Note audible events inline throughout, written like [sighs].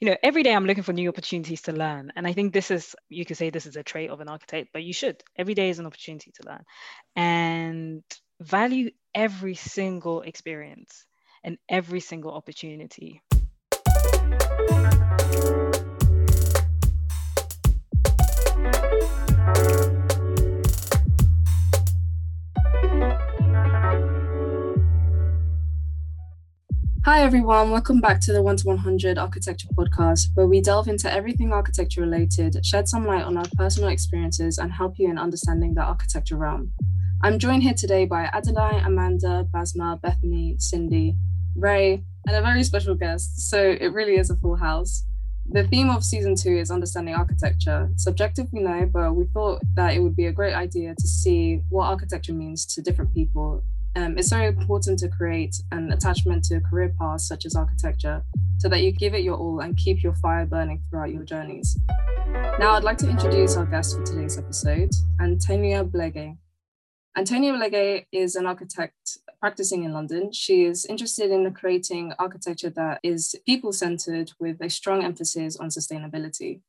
you know, every day I'm looking for new opportunities to learn. And I think this is, you could say this is a trait of an architect, but you should. Every day is an opportunity to learn and value every single experience and every single opportunity. Hi, everyone. Welcome back to the 1 to 100 Architecture podcast, where we delve into everything architecture related, shed some light on our personal experiences, and help you in understanding the architecture realm. I'm joined here today by Adeline, Amanda, Basma, Bethany, Cindy, Ray, and a very special guest. So it really is a full house. The theme of season two is understanding architecture. Subjective, we know, but we thought that it would be a great idea to see what architecture means to different people um, it's so important to create an attachment to a career path such as architecture so that you give it your all and keep your fire burning throughout your journeys. Now, I'd like to introduce our guest for today's episode, Antonia Blege. Antonia Blege is an architect practicing in London. She is interested in creating architecture that is people centered with a strong emphasis on sustainability.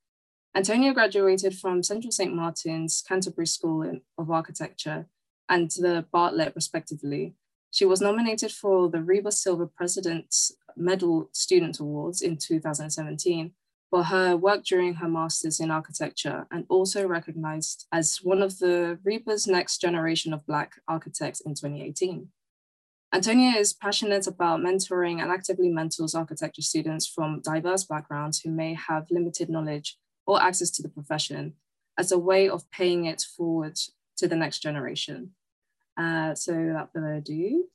Antonia graduated from Central St. Martin's Canterbury School of Architecture and the Bartlett, respectively. She was nominated for the RIBA Silver President's Medal Student Awards in 2017 for her work during her master's in architecture and also recognized as one of the RIBA's next generation of Black architects in 2018. Antonia is passionate about mentoring and actively mentors architecture students from diverse backgrounds who may have limited knowledge or access to the profession as a way of paying it forward to the next generation. Uh, so without further ado,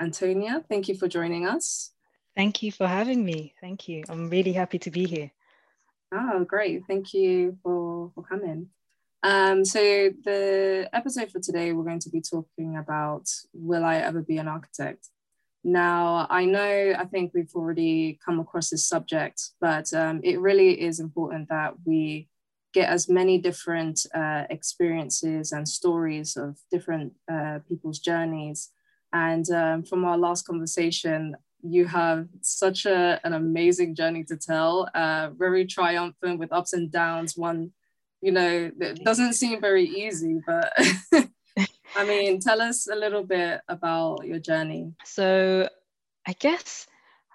Antonia, thank you for joining us. Thank you for having me. Thank you. I'm really happy to be here. Oh, great. Thank you for, for coming. Um, so the episode for today, we're going to be talking about Will I Ever Be an Architect? Now, I know, I think we've already come across this subject, but um, it really is important that we get as many different uh, experiences and stories of different uh, people's journeys. And um, from our last conversation, you have such a, an amazing journey to tell, uh, very triumphant with ups and downs. One, you know, it doesn't seem very easy, but [laughs] I mean, tell us a little bit about your journey. So, I guess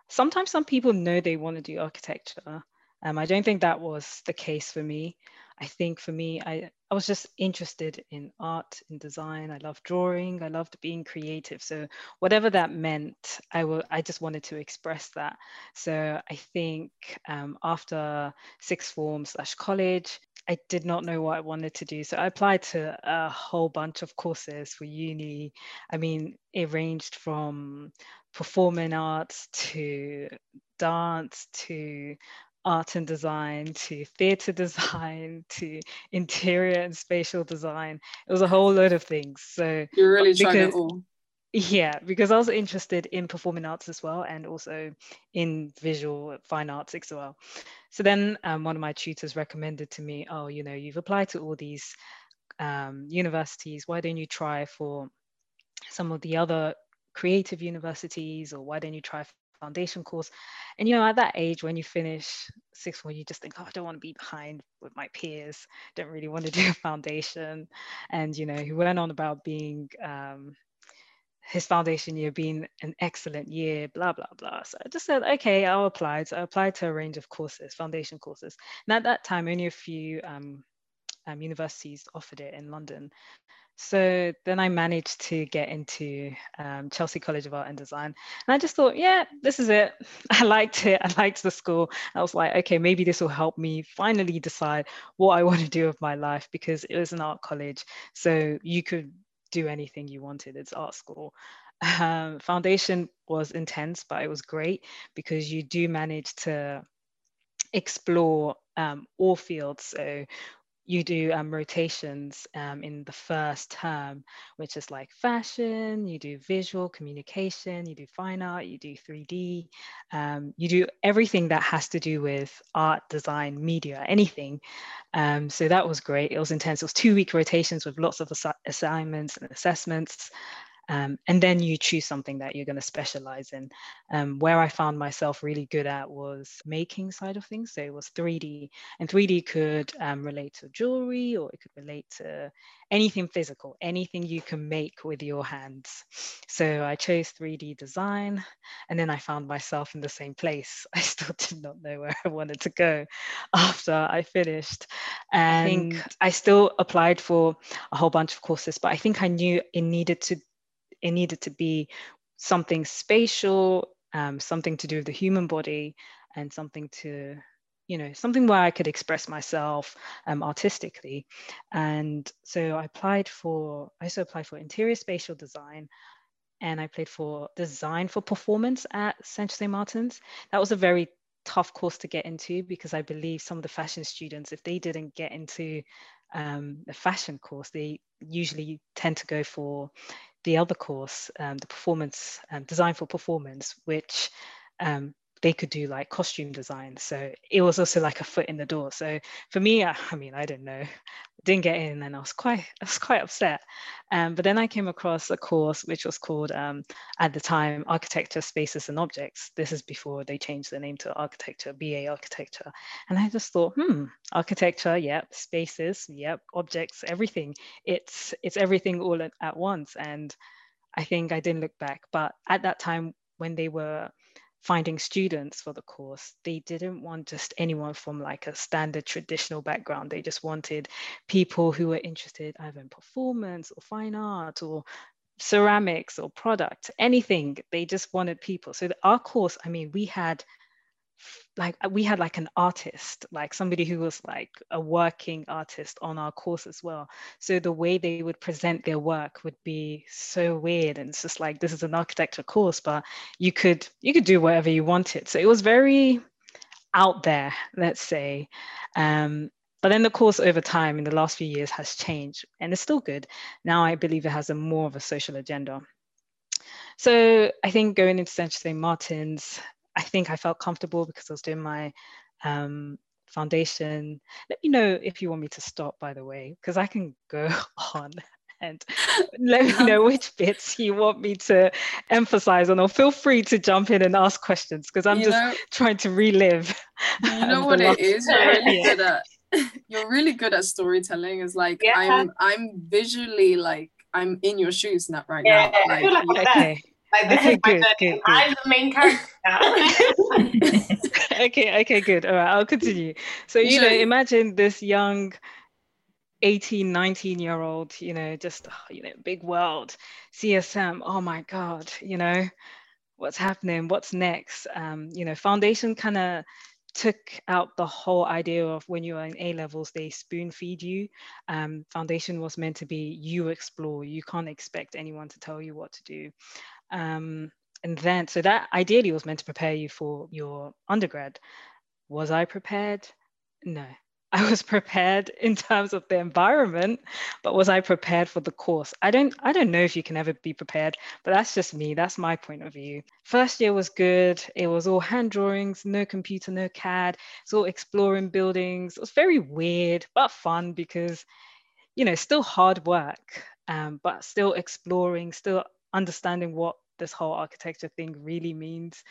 sometimes some people know they want to do architecture, um, I don't think that was the case for me. I think for me, I, I was just interested in art and design. I loved drawing. I loved being creative. So whatever that meant, I will. I just wanted to express that. So I think um, after sixth form slash college, I did not know what I wanted to do. So I applied to a whole bunch of courses for uni. I mean, it ranged from performing arts to dance to art and design to theatre design [laughs] to interior and spatial design. It was a whole load of things. So you're really because, trying it all. Yeah, because I was interested in performing arts as well, and also in visual fine arts as well. So then um, one of my tutors recommended to me, oh, you know, you've applied to all these um, universities. Why don't you try for some of the other creative universities, or why don't you try foundation course. And you know, at that age, when you finish sixth form, you just think, oh, I don't want to be behind with my peers. Don't really want to [laughs] do a foundation. And you know, he went on about being um, his foundation year being an excellent year, blah, blah, blah. So I just said, okay, I'll apply. So I applied to a range of courses, foundation courses. And at that time, only a few um, um, universities offered it in London. So then I managed to get into um, Chelsea College of Art and Design. And I just thought, yeah, this is it. [laughs] I liked it. I liked the school. I was like, okay, maybe this will help me finally decide what I [laughs] want to do with my life because it was an art college. So you could do anything you wanted. It's art school. [laughs] Um, foundation was intense, but it was great because you do manage to explore um, all fields. So you do um, rotations um, in the first term, which is like fashion, you do visual communication, you do fine art, you do 3D, um, you do everything that has to do with art, design, media, anything. Um, so that was great. It was intense. It was two week rotations with lots of assi- assignments and assessments. Um, and then you choose something that you're going to specialize in. Um, where I found myself really good at was making side of things. So it was 3D, and 3D could um, relate to jewelry or it could relate to anything physical, anything you can make with your hands. So I chose 3D design, and then I found myself in the same place. [laughs] I still did not know where I wanted to go after I finished. And I think I still applied for a whole bunch of courses, but I think I knew it needed to it needed to be something spatial, um, something to do with the human body, and something to, you know, something where I could express myself um, artistically. And so I applied for, I also applied for interior spatial design, and I played for design for performance at St. St. Martin's. That was a very tough course to get into because I believe some of the fashion students, if they didn't get into um, fashion course, they usually tend to go for the other course, um, the performance um, design for performance, which um, they could do like costume design. So it was also like a foot in the door. So for me, I, I mean, I don't know, didn't get in, and I was quite, I was quite upset. Um, but then I came across a course which was called, um, at the time, Architecture, Spaces and Objects. This is before they changed the name to Architecture, BA Architecture, and I just thought, hmm, architecture, yep, spaces, yep, objects, everything. It's it's everything all at, at once, and I think I didn't look back. But at that time, when they were finding students for the course they didn't want just anyone from like a standard traditional background. They just wanted people who were interested either in performance or fine art or ceramics or product anything. They just wanted people. So our course i mean we had like uh, we had like an artist like somebody who was like a working artist on our course as well. So the way they would present their work would be so weird and it's just like this is an architecture course but you could you could do whatever you wanted. So it was very out there let's say. Um, but then the course over time in the last few years has changed and it's still good. Now i believe it has a more of a social agenda. So I think going into Central St. Martin's, I think I felt comfortable because I was doing my um, foundation. Let me know if you want me to stop, by the way, because I can go [laughs] on and let me know which [laughs] bits you want me to emphasize on, or feel free to jump in and ask questions because I'm you just know, trying to relive. [laughs] You know what it is? You're really good at you're really good at storytelling. Is like yeah. I'm I'm visually like I'm in your shoes not right yeah, now. Like, like okay. Like this okay, is good, good, good. I'm the main character. [laughs] [laughs] okay, okay, good. All right, I'll continue. So, you know, imagine this young 18, 19 year old, you know, just, you know, big world, CSM. Oh my God, you know, what's happening? What's next? Um, you know, foundation kind of took out the whole idea of when you are in A levels, they spoon feed you. Um, foundation was meant to be you explore. You can't expect anyone to tell you what to do. Um, and then, so that ideally was meant to prepare you for your undergrad. Was I prepared? No. [laughs] I was prepared in terms of the environment, but was I prepared for the course? I don't I don't know if you can ever be prepared, but that's just me. That's my point of view. First year was good. It was all hand drawings, no computer, no CAD. It's all exploring buildings. It was very weird, but fun because, you know, still hard work, um, but still exploring, still understanding what this whole architecture thing really means.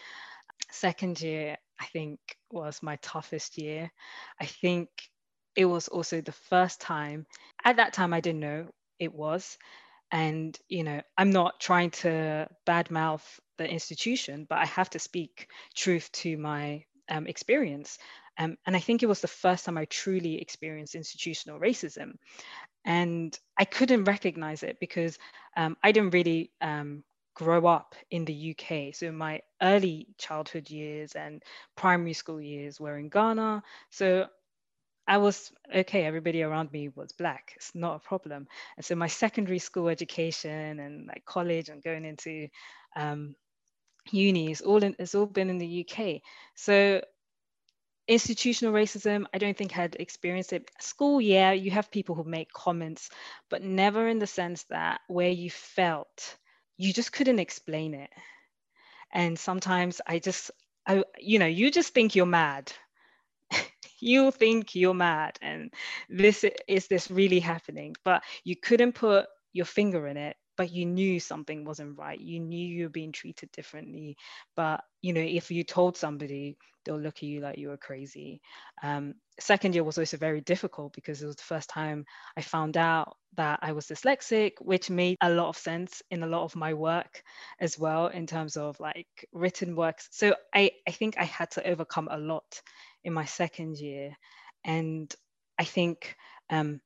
Second year, I think, was my toughest year. I think it was also the first time, at that time, I didn't know it was. And, you know, I'm not trying to badmouth the institution, but I have to speak truth to my um, experience. Um, and I think it was the first time I truly experienced institutional racism. And I couldn't recognize it because um, I didn't really um, grow up in the UK. So my early childhood years and primary school years were in Ghana. So I was okay, everybody around me was black. It's not a problem. And so my secondary school education and like college and going into um, uni is all in, it's all been in the UK. So institutional racism, I don't think had experienced it. School, yeah, you have people who make comments, but never in the sense that where you felt you just couldn't explain it. And sometimes I just, I, you know, you just think you're mad. [laughs] you think you're mad and this is this really happening, but you couldn't put your finger in it but you knew something wasn't right. You knew you were being treated differently. But, you know, if you told somebody, they'll look at you like you were crazy. Um, second year was also very difficult because it was the first time I found out that I was dyslexic, which made a lot of sense in a lot of my work as well, in terms of like written works. So I, I think I had to overcome a lot in my second year. And I think um,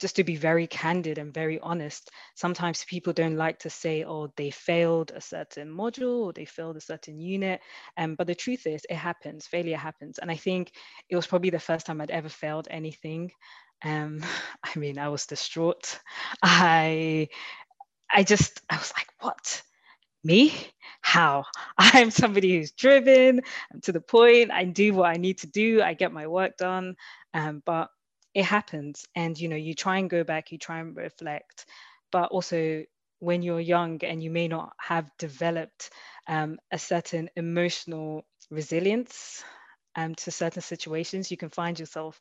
just to be very candid and very honest, sometimes people don't like to say, oh, they failed a certain module or they failed a certain unit. Um, but the truth is, it happens, failure happens. And I think it was probably the first time I'd ever failed anything. Um, [laughs] I mean, I was distraught. I, I just, I was like, what? Me? How? [laughs] I'm somebody who's driven, I'm to the point, I do what I need to do, I get my work done. Um, but it happens. And you know you try and go back you try and reflect but also when you're young and you may not have developed um, a certain emotional resilience um, to certain situations you can find yourself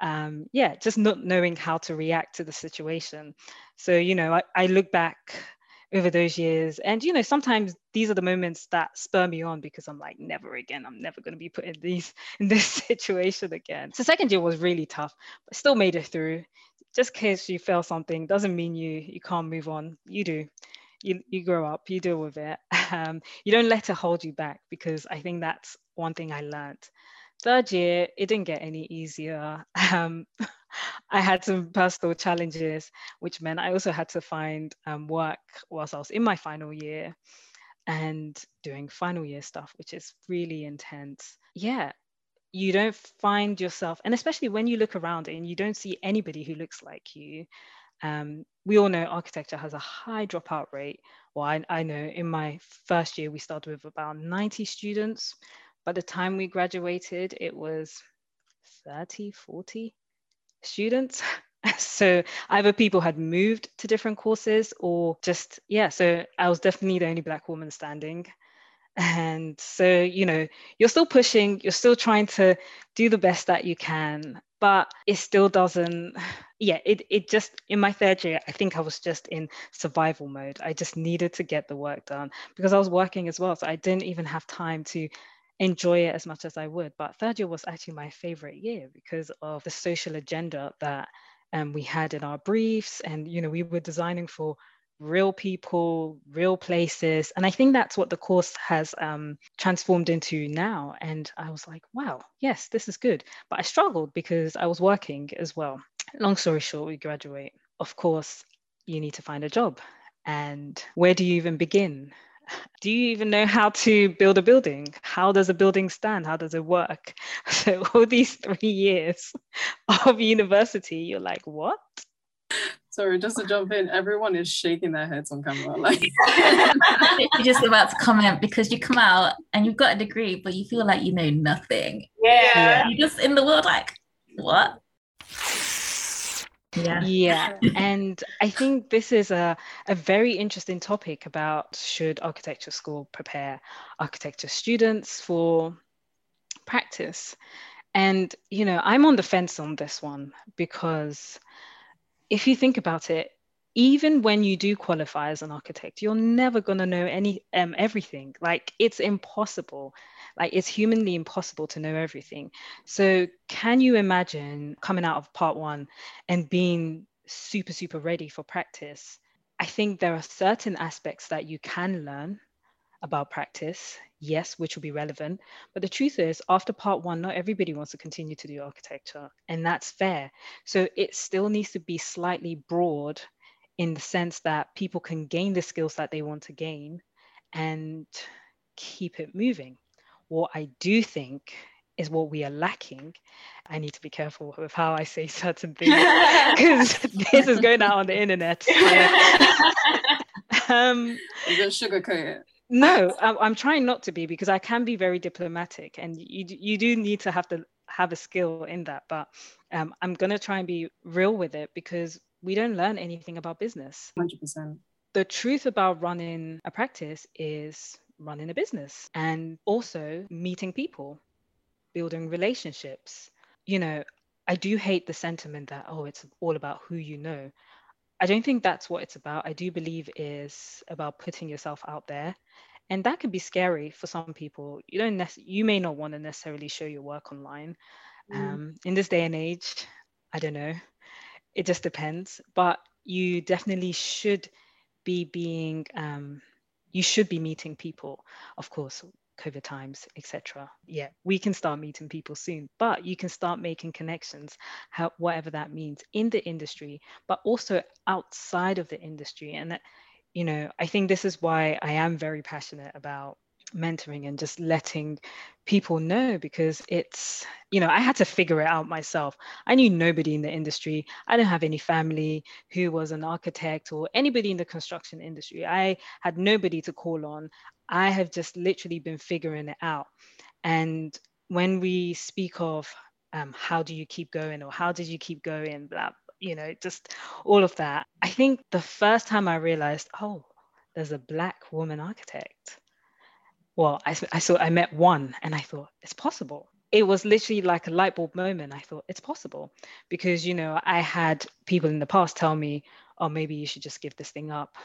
um, yeah just not knowing how to react to the situation. So you know I, I look back over those years. And you know, sometimes these are the moments that spur me on because I'm like, never again. I'm never going to be put in these [laughs] in this situation again. So second year was really tough, but still made it through. Just in case you fail something doesn't mean you you can't move on. You do. You, you grow up, you deal with it. [laughs] Um, you don't let it hold you back because I think that's one thing I learned. Third year, it didn't get any easier. [laughs] Um, I had some personal challenges, which meant I also had to find um, work whilst I was in my final year and doing final year stuff, which is really intense. Yeah, you don't find yourself, and especially when you look around and you don't see anybody who looks like you. Um, we all know architecture has a high dropout rate. Well, I, I know in my first year, we started with about 90 students. By the time we graduated, it was 30, 40 students. [laughs] so either people had moved to different courses or just, yeah, so I was definitely the only Black woman standing. And so, you know, you're still pushing, you're still trying to do the best that you can, but it still doesn't, [sighs] yeah, it, it just, in my third year, I think I was just in survival mode. I just needed to get the work done because I was working as well. So I didn't even have time to enjoy it as much as I would. But third year was actually my favorite year because of the social agenda that um, we had in our briefs. And, you know, we were designing for real people, real places. And I think that's what the course has um, transformed into now. And I was like, wow, yes, this is good. But I struggled because I was working as well. Long story short, we graduate. Of course, you need to find a job. And where do you even begin? Do you even know how to build a building? How does a building stand? How does it work? [laughs] So all these three years of university, you're like, what? Sorry, just to jump in, everyone is shaking their heads on camera. [laughs] Like you're just about to comment because you come out and you've got a degree, but you feel like you know nothing. Yeah. You're just in the world like, what? Yeah. Yeah [laughs] and i think this is a, a very interesting topic about should architecture school prepare architecture students for practice? And you know i'm on the fence on this one because if you think about it even when you do qualify as an architect you're never going to know any um, everything like it's impossible like it's humanly impossible to know everything. So can you imagine coming out of part one and being super, super ready for practice? I think there are certain aspects that you can learn about practice, yes, which will be relevant. But the truth is, after part one, not everybody wants to continue to do architecture, and that's fair. So it still needs to be slightly broad in the sense that people can gain the skills that they want to gain and keep it moving. What I do think is what we are lacking. I need to be careful with how I say [laughs] certain things [laughs] because this is going out on the internet. [laughs] um, you don't sugarcoat it. No, I'm, I'm trying not to be because I can be very diplomatic, and you you do need to have to have a skill in that. But um, I'm gonna try and be real with it because we don't learn anything about business. Hundred percent. The truth about running a practice is running a business and also meeting people, building relationships. You know, I do hate the sentiment that, oh, it's all about who you know. I don't think that's what it's about. I do believe is about putting yourself out there. And that can be scary for some people. You don't nec- you may not want to necessarily show your work online. Mm. Um, in this day and age, I don't know. It just depends. But you definitely should be being um, you should be meeting people, of course, COVID times, etc. Yeah, we can start meeting people soon, but you can start making connections, how, whatever that means, in the industry, but also outside of the industry. And that, you know, I think this is why I am very passionate about mentoring and just letting people know because it's you know i had to figure it out myself. I knew nobody in the industry. I didn't have any family who was an architect or anybody in the construction industry. I had nobody to call on. I have just literally been figuring it out. And when we speak of um, how do you keep going or how did you keep going blah you know just all of that i think the first time i realized oh there's a black woman architect well, I, I saw, I met one and I thought, it's possible. It was literally like a light bulb moment. I thought, it's possible. Because, you know, I had people in the past tell me, oh, maybe you should just give this thing up.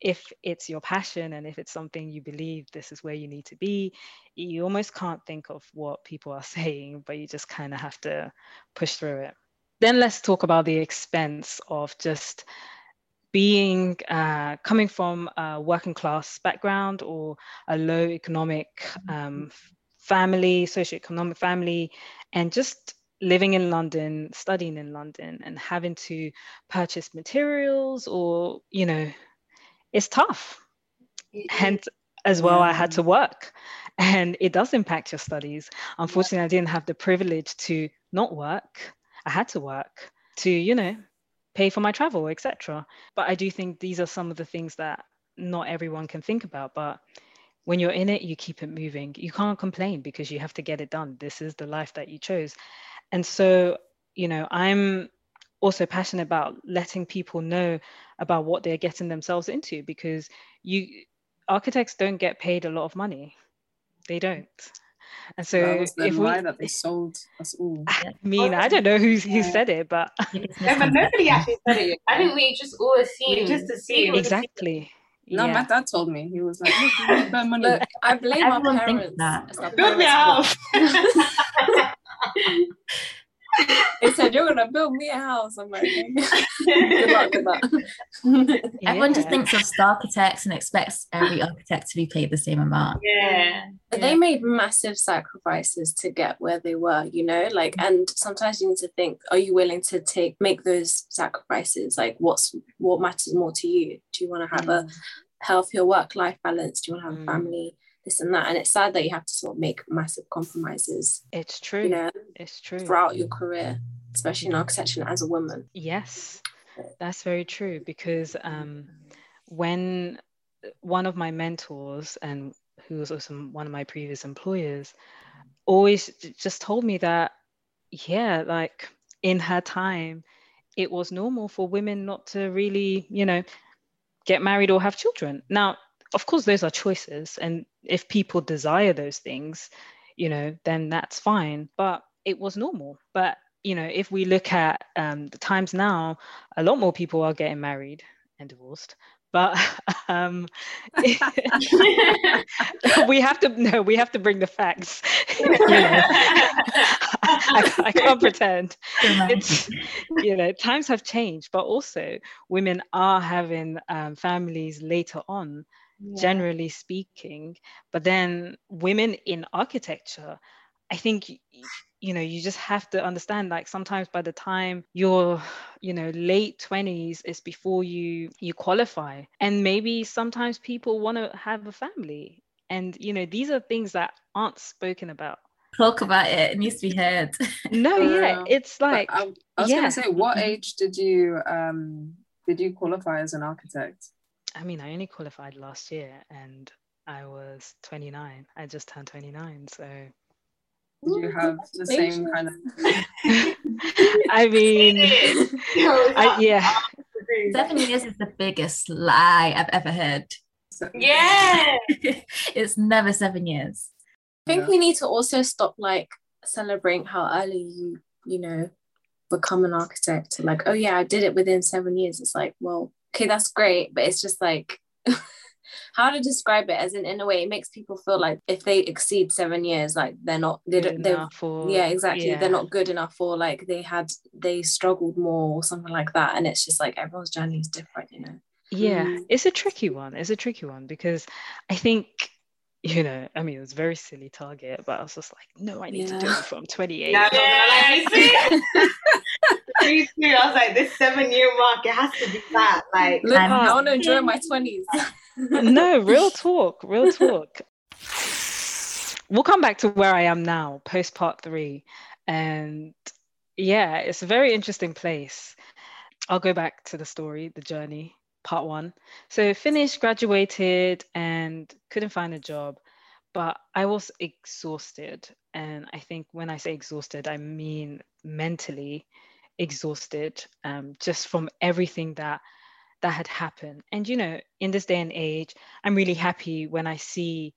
If it's your passion and if it's something you believe this is where you need to be, you almost can't think of what people are [laughs] saying, but you just kind of have to push through it. Then let's talk about the expense of just being uh, coming from a working class background or a low economic um, family, socioeconomic family, and just living in London, studying in London, and having to purchase materials or, you know, it's tough. Hence, as well, yeah. I had to work and it does impact your studies. Unfortunately, yeah. I didn't have the privilege to not work. I had to work to, you know, pay for my travel, etc. But I do think these are some of the things that not everyone can think about. But when you're in it, you keep it moving. You can't complain because you have to get it done. This is the life that you chose. And so, you know, I'm also passionate about letting people know about what they're getting themselves into because you architects don't get paid a lot of money. They don't. And so that was the if lie we, that they sold us all. [laughs] I oh, mean, I don't know who who said it, but no, [laughs] but nobody actually said it. I think we just all assumed. We just assumed exactly. No, yeah. my dad told me. He was like, "Look, money." Look, I blame Everyone my parents. Build me a house. [laughs] they said you're gonna build me a house. I'm like, good luck with [laughs] that. Everyone just thinks of architects and expects every architect to be paid the same amount. Yeah. But they made massive sacrifices to get where they were, you know, like and sometimes you need to think, are you willing to take make those sacrifices? Like what's what matters more to you? Do you want to have mm. a healthier work-life balance? Do you want to have mm. a family? This and that. And it's sad that you have to sort of make massive compromises. It's true. You know, it's true. Throughout your career, especially in architecture as a woman. Yes, that's very true. Because um, when one of my mentors and who was also one of my previous employers always just told me that yeah like in her time it was normal for women not to really you know get married or have children now of course those are choices and if people desire those things you know then that's fine but it was normal. But you know if we look at um, the times now a lot more people are getting married and divorced but [laughs] um, [laughs] we have to no we have to bring the facts. [laughs] I, I, can't pretend. It's you know times have changed but also women are having um, families later on yeah. generally speaking. But then women in architecture, I think you know you just have to understand like sometimes by the time you're you know late 20s is before you you qualify and maybe sometimes people want to have a family and you know these are things that aren't spoken about talk about it it needs to be heard no [laughs] yeah it's like I, I, was yeah. gonna say what age did you um did you qualify as an architect I mean, I only qualified last year and I was 29. I just turned 29. So did you have the same kind of [laughs] I mean [laughs] I, yeah. Seven years is the biggest lie I've ever heard. Yeah. [laughs] it's never seven years. I think yeah. we need to also stop like celebrating how early you, you know, become an architect like oh yeah i did it within seven years it's like well okay that's great but it's just like [laughs] how to describe it as in in a way it makes people feel like if they exceed seven years like they're not they don't they're or, yeah exactly yeah. they're not good enough or like they had they struggled more or something like that and it's just like everyone's journey is different you know yeah mm. it's a tricky one it's a tricky one because i think you know, I mean, it was a very silly target, but I was just like, no, I need yeah. to do it from 28. Yeah, [laughs] [laughs] yeah. Me too. I was like, this seven year mark, it has to be that. Like, Look, I want to enjoy my 20s. [laughs] no, real talk, real talk. We'll come back to where I am now, post part three. And yeah, it's a very interesting place. I'll go back to the story, the journey part one. So finished, graduated, and couldn't find a job, but I was exhausted. And I think when I say exhausted, I mean mentally exhausted, um, just from everything that that had happened. And you know, in this day and age, I'm really happy when I see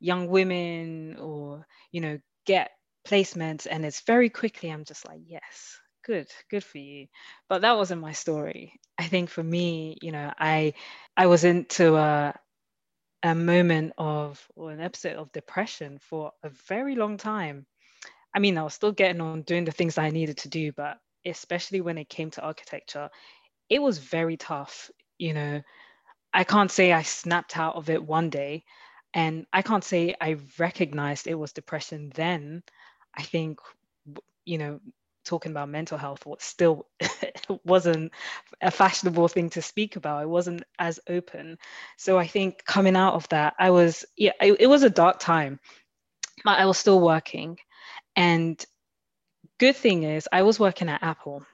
young women or you know get placements and it's very quickly i'm just like yes good good for you. But that wasn't my story. I think for me you know i i was into a a moment of or an episode of depression for a very long time. I mean i was still getting on doing the things i needed to do but especially when it came to architecture it was very tough you know. I can't say i snapped out of it one day and i can't say i recognized it was depression then. I think you know talking about mental health was still [laughs] wasn't a fashionable thing to speak about. It wasn't as open. So i think coming out of that i was yeah it, it was a dark time but i was still working. And good thing is i was working at apple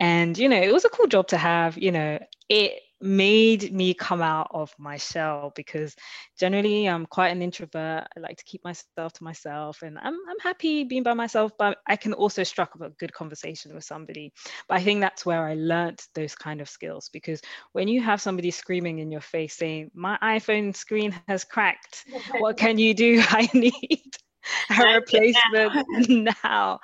and you know it was a cool job to have you know it made me come out of my shell because generally I'm quite an introvert. I like to keep myself to myself and I'm, I'm happy being by myself, but I can also strike up a good conversation with somebody. But I think that's where I learned those kind of skills because when you have somebody screaming in your face saying, My iPhone screen has cracked, what can you do? [laughs] I need [laughs] a replacement [laughs] now.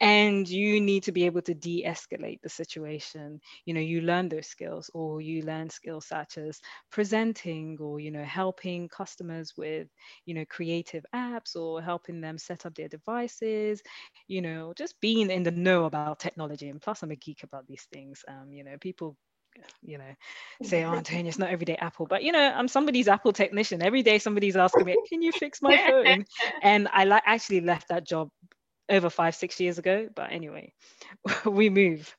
And you need to be able to de-escalate the situation. You know you learn those skills or you learn skills such as presenting or you know helping customers with you know creative apps or helping them set up their devices. You know just being in the know about technology. And plus i'm a geek about these things. Um, you know people you know, say, oh, [laughs] Antonia, it's not everyday Apple, but you know, I'm somebody's Apple technician. Every day somebody's asking me, can you fix my phone? [laughs] And I like actually left that job over five, six years ago. But anyway, [laughs] we move.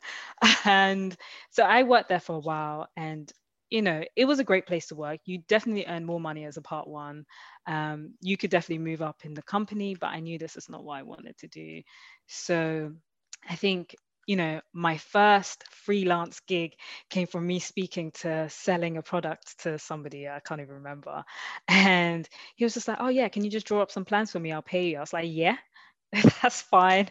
And so I worked there for a while and you know, it was a great place to work. You definitely earn more money as a part one. Um, you could definitely move up in the company, but I knew this is not what I wanted to do. So I think, you know, my first freelance gig came from me speaking to selling a product to somebody, I can't even remember. [laughs] And he was just like, oh, yeah, can you just draw up some plans for me? I'll pay you. I was like, yeah. [laughs] that's fine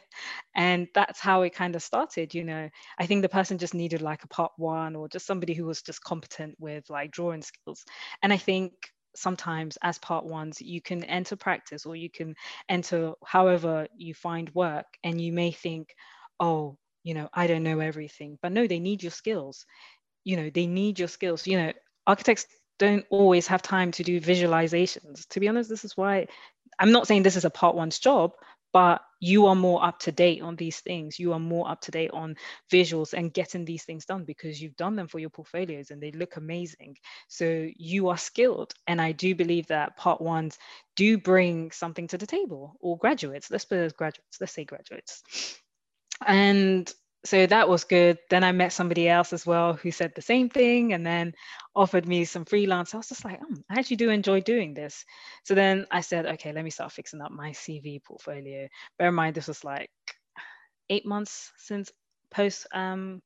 and that's how it kind of started you know i think the person just needed like a part one or just somebody who was just competent with like drawing skills and i think sometimes as part ones you can enter practice or you can enter however you find work and you may think oh you know i don't know everything but no they need your skills. You know they need your skills. You know architects don't always have time to do visualizations. To be honest this is why i'm not saying this is a part one's job but you are more up to date on these things. You are more up to date on visuals and getting these things done because you've done them for your portfolios and they look amazing. So you are skilled. And i do believe that part ones do bring something to the table or graduates. Let's put as graduates. Let's say graduates and so that was good. Then I met somebody else as well who said the same thing and then offered me some freelance. I was just like, oh, I actually do enjoy doing this. So then I said, okay, let me start fixing up my CV portfolio. Bear in mind, this was like eight months since post um,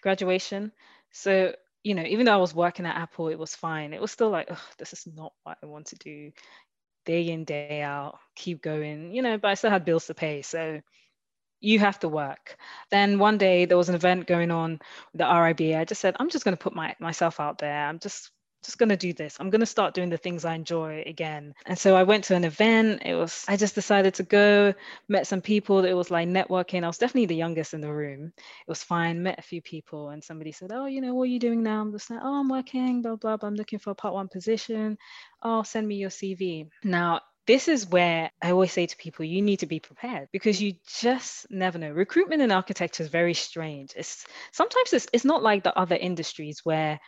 graduation. So, you know, even though I was working at Apple, it was fine. It was still like, this is not what I want to do day in, day out, keep going, you know, but I still had bills to pay. So, you have to work. Then one day there was an event going on with the RIBA. I just said, I'm just going to put my, myself out there. I'm just just going to do this. I'm going to start doing the things I enjoy again. And so I went to an event. It was, I just decided to go, met some people. It was like networking. I was definitely the youngest in the room. It was fine, met a few people. And somebody said, Oh, you know, what are you doing now? I'm just like, Oh, I'm working, blah, blah, blah. I'm looking for a part one position. Oh, send me your CV. Now, this is where I always say to people, you need to be prepared because you just never know. Recruitment in architecture is very strange. It's sometimes it's, it's not like the other industries where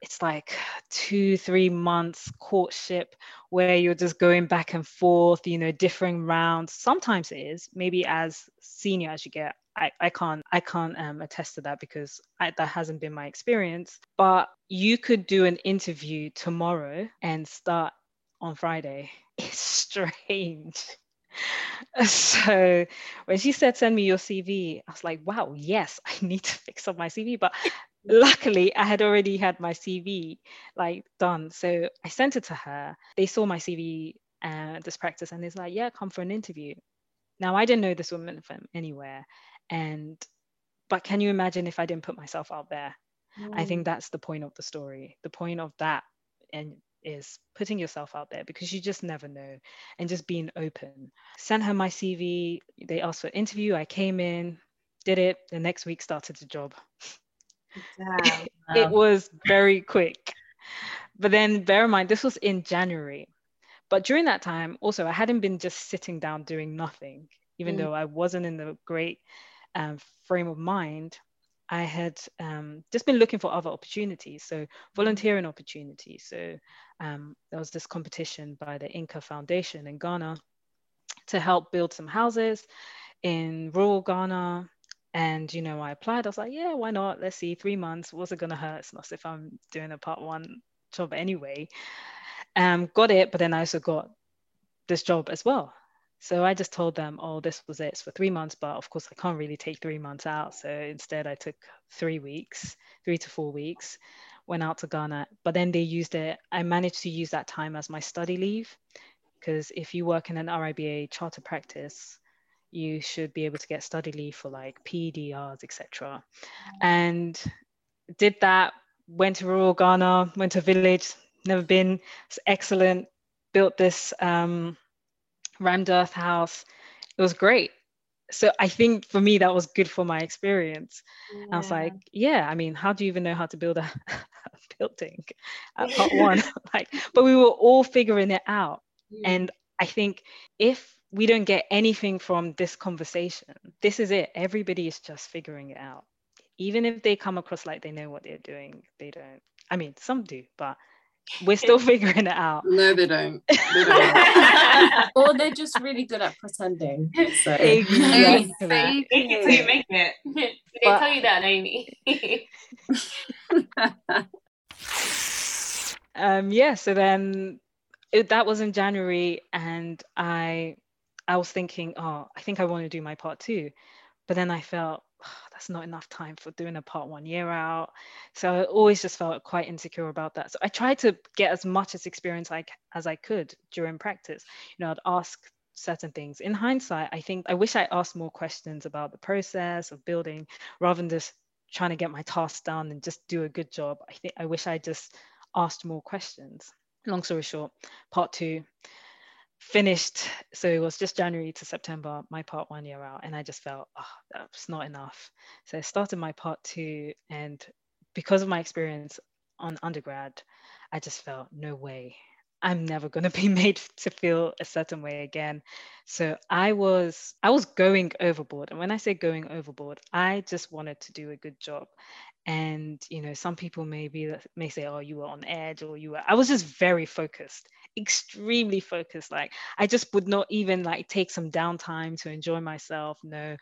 it's like two, three months courtship where you're just going back and forth, you know, differing rounds. Sometimes it is, maybe as senior as you get. I, I can't I can't um, attest to that because I, that hasn't been my experience. But you could do an interview tomorrow and start on Friday. It's strange. [laughs] So when she said send me your CV, I was like, wow, yes, I [laughs] need to fix up my CV. But luckily I had already had my CV like done. So I sent it to her. They saw my CV and this practice and it's like, yeah, come for an interview. Now I didn't know this woman from anywhere. And but can you imagine if I didn't put myself out there? Mm. I think mm. that's the point of the story. The point of that and is putting yourself out there because you just never know and just being open. Sent her my CV. They asked for an interview. I came in, did it. The next week started the job. [laughs] it was very quick. But then bear in mind, this was in January. But during that time, also, I hadn't been just sitting down doing nothing, even mm. though I wasn't in the great um, frame of mind. I had um, just been looking for other opportunities, so volunteering opportunities. So um, there was this competition by the Nka Foundation in Ghana to help build some houses in rural Ghana and you know, I applied. I was like, yeah, why not? Let's see, three months. What's it gonna hurt? It's not if I'm doing a part one job anyway. Um, got it, but then I also got this job as well. So I just told them, oh, this was it. It's for three months, but of course I can't really take three months out. So instead, I took three weeks, three to four weeks, went out to Ghana. But then they used it. I managed to use that time as my study leave, because if you work in an RIBA charter practice, you should be able to get study leave for like PDRs, etc. And did that, went to rural Ghana, went to a village, never been, it's excellent, built this um, earth house. It was great. So I think for me, that was good for my experience. Yeah. I was like, yeah, I mean, how do you even know how to build a [laughs] building at part one? [laughs] [laughs] like, but we were all figuring it out. Yeah. And I think if we don't get anything from this conversation. This is it. Everybody is just figuring it out. Even if they come across like they know what they're doing, they don't. I mean, some do, but we're still figuring it out. No, they don't. They don't. [laughs] or they're just really good at pretending. So. Exactly. Fake it till you make it. Did they but, tell you that, Amy? [laughs] um, yeah, so then it, that was in January, and I I was thinking, oh, I think I want to do my part two. But then I felt that's not enough time for doing a part one year out. So I always just felt quite insecure about that. So I tried to get as much as experience like as I could during practice. You know, I'd ask certain things. In hindsight, I think I wish I asked more questions about the process of building rather than just trying to get my tasks done and just do a good job. I think I wish I just asked more questions. Long story short, part two, finished so it was just january to september my part one year out and i just felt oh that's not enough. So i started my part two and because of my experience on undergrad i just felt no way. I'm never going to be [laughs] made to feel a certain way again. So i was i was going overboard and when i say going overboard i just wanted to do a good job and you know some people maybe that may say oh you were on edge or you were i was just very focused extremely focused. Like I just would not even like take some downtime to enjoy myself. No.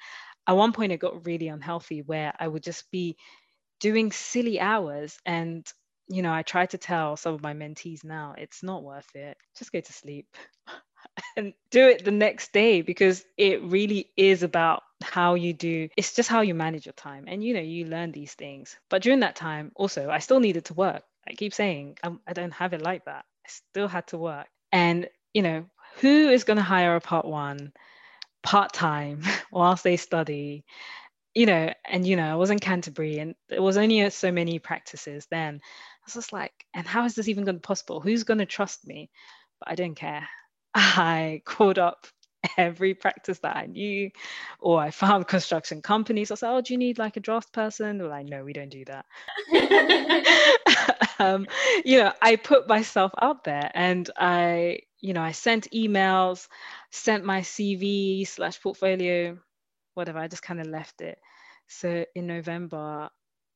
At one point it got really unhealthy where I would just be doing silly hours and you know, I try to tell some of my mentees now, it's not worth it. Just go to sleep [laughs] and do it the next day because it really is about how you do it's just how you manage your time and you know you learn these things but during that time also i still needed to work i keep saying I'm, i do not have it like that i still had to work. And, you know, who is going to hire a part one part time [laughs] whilst they study? You know, and, you know, I was in Canterbury and there was only uh, so many practices then. I was just like, and how is this even going to be possible? Who's going to trust me? But I didn't care. [laughs] I called up [laughs] every practice that I knew, or I found [laughs] construction companies. I said, "Oh, do you need like a draft person?" They're like, "No, we don't do that." [laughs] um, you know, I put myself out there, and I, you know, I sent emails, sent my CV slash portfolio, whatever. I just kind of left it. So in November,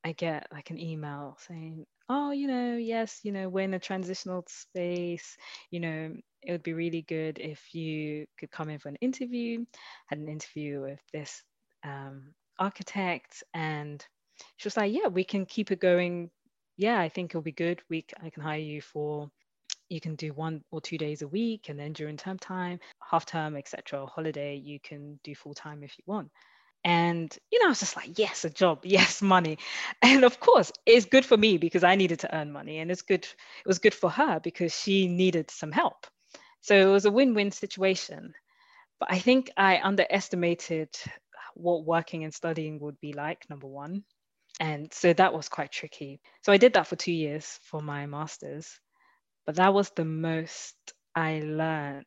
I get like an email saying, oh, you know, yes, you know, we're in a transitional space, you know, it would be really good if you could come in for an interview. Had an interview with this um, architect, and she was like, "Yeah, we can keep it going. Yeah, I think it'll be good. We I can hire you for." You can do one or two days a week, and then during term time, half term, etc., holiday, you can do full time if you want. And, you know, I was just like, yes, a job, [laughs] yes, money. And of course, it's good for me because I needed to earn money. And it's good, it was good for her because she needed some help. So it was a win win situation. But I think I underestimated what working and studying would be like, number one. And so that was quite tricky. So I did that for two years for my master's. But that was the most I learned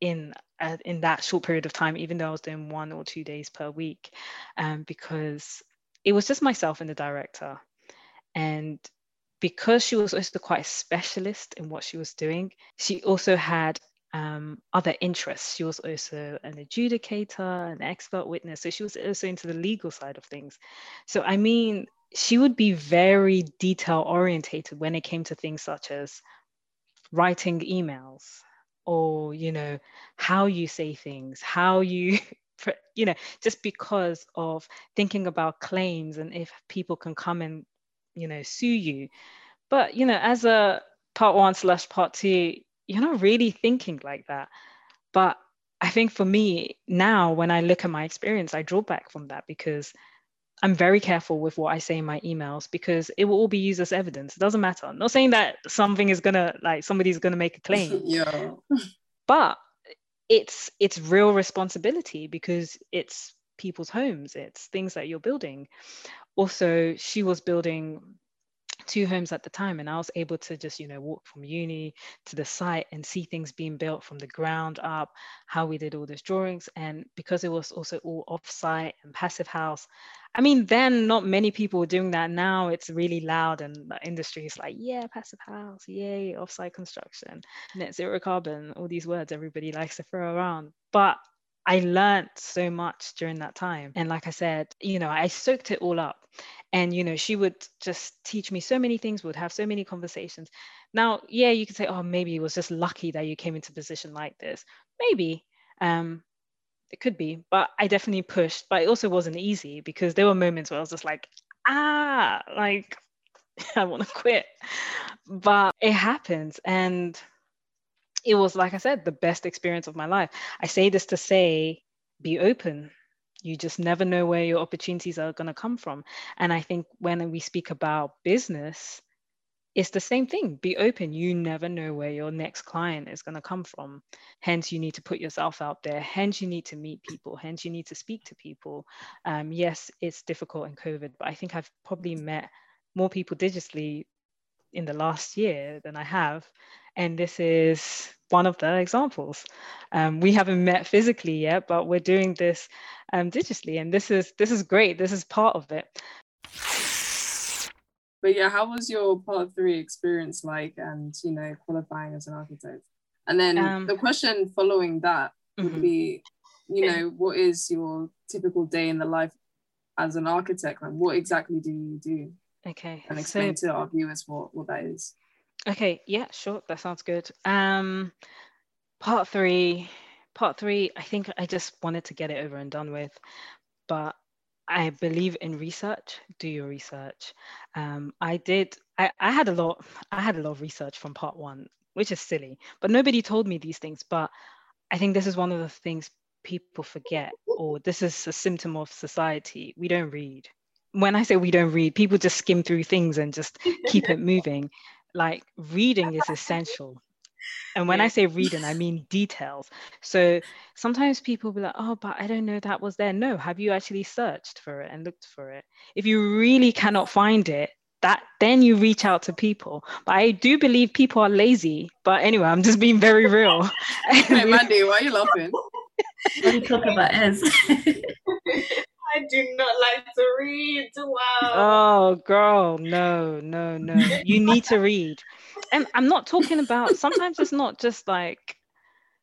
in uh, in that short period of time, even though I was doing one or two days per week, um, because it was just myself and the director, and because she was also quite a specialist in what she was doing, she also had um, other interests. She was also an adjudicator, an expert witness. So she was also into the legal side of things. So, I mean, she would be very detail orientated when it came to things such as writing emails, or you know how you say things how you [laughs] you know just because of thinking about claims and if people can come and you know sue you. But you know as a part one slash part two you're not really thinking like that. But i think for me now when i look at my experience i draw back from that because I'm very careful with what I say in my emails because it will all be used as evidence. It doesn't matter. I'm not saying that something is gonna like somebody's gonna make a claim. [laughs] yeah. But it's it's real responsibility because it's people's homes, it's things that you're building. Also, she was building two homes at the time and i was able to just you know walk from uni to the site and see things being built from the ground up how we did all those drawings. And because it was also all off-site and passive house i mean then not many people were doing that. Now it's really loud and the industry is like yeah passive house yay off-site construction net zero carbon all these words everybody likes to throw around. But I learned so much during that time. And like I said, you know, I soaked it all up. And, you know, she would just teach me so many things, would have so many conversations. Now, yeah, you could say, oh, maybe it was just lucky that you came into a position like this. Maybe. Um, it could be, but I definitely pushed. But it also wasn't easy because there were moments where I was just like, ah, like [laughs] I want to quit. But it happens. And it was, like I said, the best experience of my life. I say this to say, be open. You just never know where your opportunities are going to come from. And I think when we speak about business, it's the same thing. Be open. You never know where your next client is going to come from. Hence, you need to put yourself out there. Hence, you need to meet people. Hence, you need to speak to people. Um, yes, it's difficult in COVID, but I think I've probably met more people digitally in the last year than I have. And this is one of the examples. Um, we haven't met physically yet, but we're doing this um, digitally, and this is this is great. This is part of it. But yeah, how was your part three experience like, and you know, qualifying as an architect? And then um, the question following that would mm-hmm. be, you know, what is your typical day in the life as an architect? Like, what exactly do you do? Okay. And explain so, to our viewers what, what that is. Okay, yeah, sure. That sounds good. Um, part three, part three, I think I just wanted to get it over and done with, but I believe in research. Do your research. Um, I did. I, I had a lot. I had a lot of research from part one, which is silly, but nobody told me these things. But I think this is one of the things people forget, or this is a symptom of society. We don't read when I say we don't read, people just skim through things and just keep it [laughs] moving. Like reading is [laughs] essential. And when yeah. I say reading, I mean details. So sometimes people be like, oh, but I don't know that was there. No, have you actually searched for it and looked for it? If you really cannot find it, that then you reach out to people. But I do believe people are lazy. But anyway, I'm just being very real. [laughs] hey, Mandy, why are you laughing? what are you talking about, Ez? I do not like to read. Wow. Oh, girl, no, no, no. You need to read. And I'm not talking about, sometimes it's not just like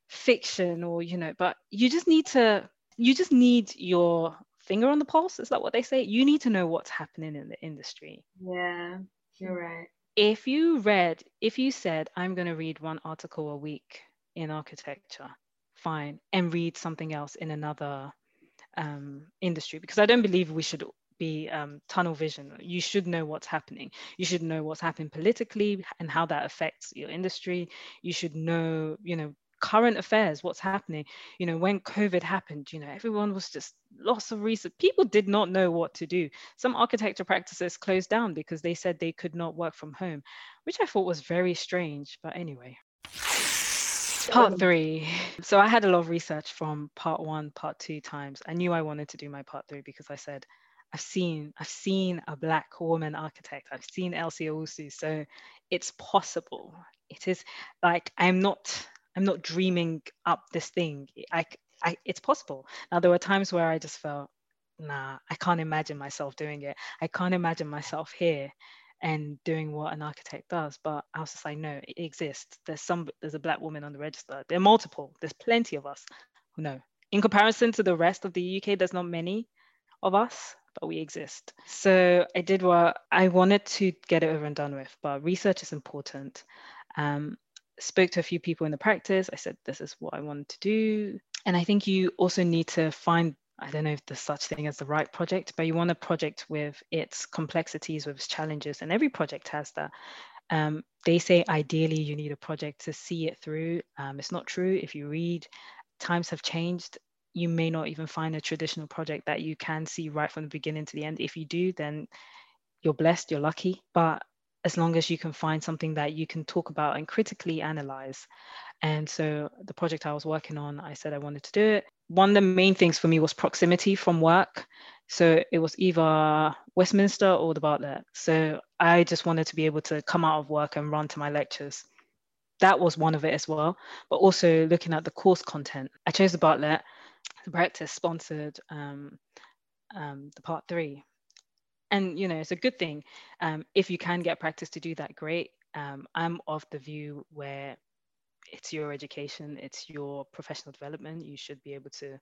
fiction or, you know, but you just need to, you just need your finger on the pulse. Is that what they say? You need to know what's happening in the industry. Yeah, you're right. If you read, if you said, I'm going to read one article a week in architecture, fine, and read something else in another um, industry because I don't believe we should be um, tunnel vision. You should know what's happening. You should know what's happening politically and how that affects your industry. You should know, you know, current affairs, what's happening. You know, when COVID happened, you know, everyone was just lots of research. People did not know what to do. Some architecture practices closed down because they said they could not work from home, which I thought was very strange. But anyway. Part three. So I had a lot of research from part one, part two times. I knew I wanted to do my part three because I said, I've seen, I've seen a black woman architect. I've seen Elsie Owusu. So it's possible. It is like I'm not, I'm not dreaming up this thing. I, I, it's possible. Now there were times where I just felt, nah, I can't imagine myself doing it. I can't imagine myself here and doing what an architect does. But I was just like, no, it exists. There's some, there's a black woman on the register. There are multiple. There's plenty of us. No, in comparison to the rest of the UK, there's not many of us, but we exist. So I did what I wanted to get it over and done with. But research is important. Um, spoke to a few people in the practice. I said, this is what I wanted to do. And I think you also need to find I don't know if there's such thing as the right project, but you want a project with its complexities, with its challenges, and every project has that. Um, they say ideally you need a project to see it through. Um, it's not true. If you read, times have changed. You may not even find a traditional project that you can see right from the beginning to the end. If you do, then you're blessed, you're lucky. But as long as you can find something that you can talk about and critically analyze. And so the project I was working on, I said I wanted to do it one of the main things for me was proximity from work. So it was either Westminster or the Bartlett. So I just wanted to be able to come out of work and run to my lectures. That was one of it as well. But also looking at the course content. I chose the Bartlett. The practice sponsored um, um, the part three. And, you know, it's a good thing. Um, if you can get practice to do that, great. Um, I'm of the view where it's your education, it's your professional development. You should be able to,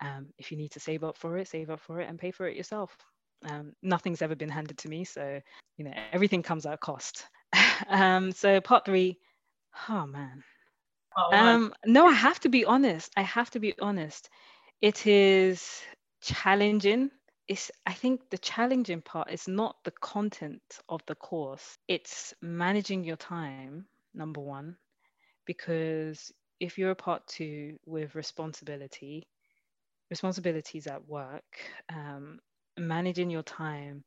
um, if you need to save up for it, save up for it and pay for it yourself. Um, nothing's ever been handed to me, so you know everything comes at a cost. [laughs] um, so part three, oh man. Oh, um, no, I have to be honest. I have to be honest. It is challenging. It's, I think the challenging part is not the content of the course. It's managing your time, number one because if you're a part two with responsibility, responsibilities at work, um, managing your time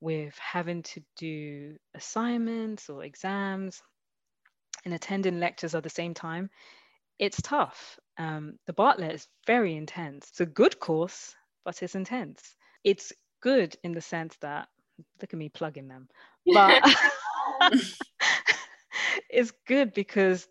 with having to do assignments or exams and attending lectures at the same time, it's tough. Um, the Bartlett is very intense. It's a good course, but it's intense. It's good in the sense that, look at me plugging them, [laughs] but [laughs] [laughs] it's good because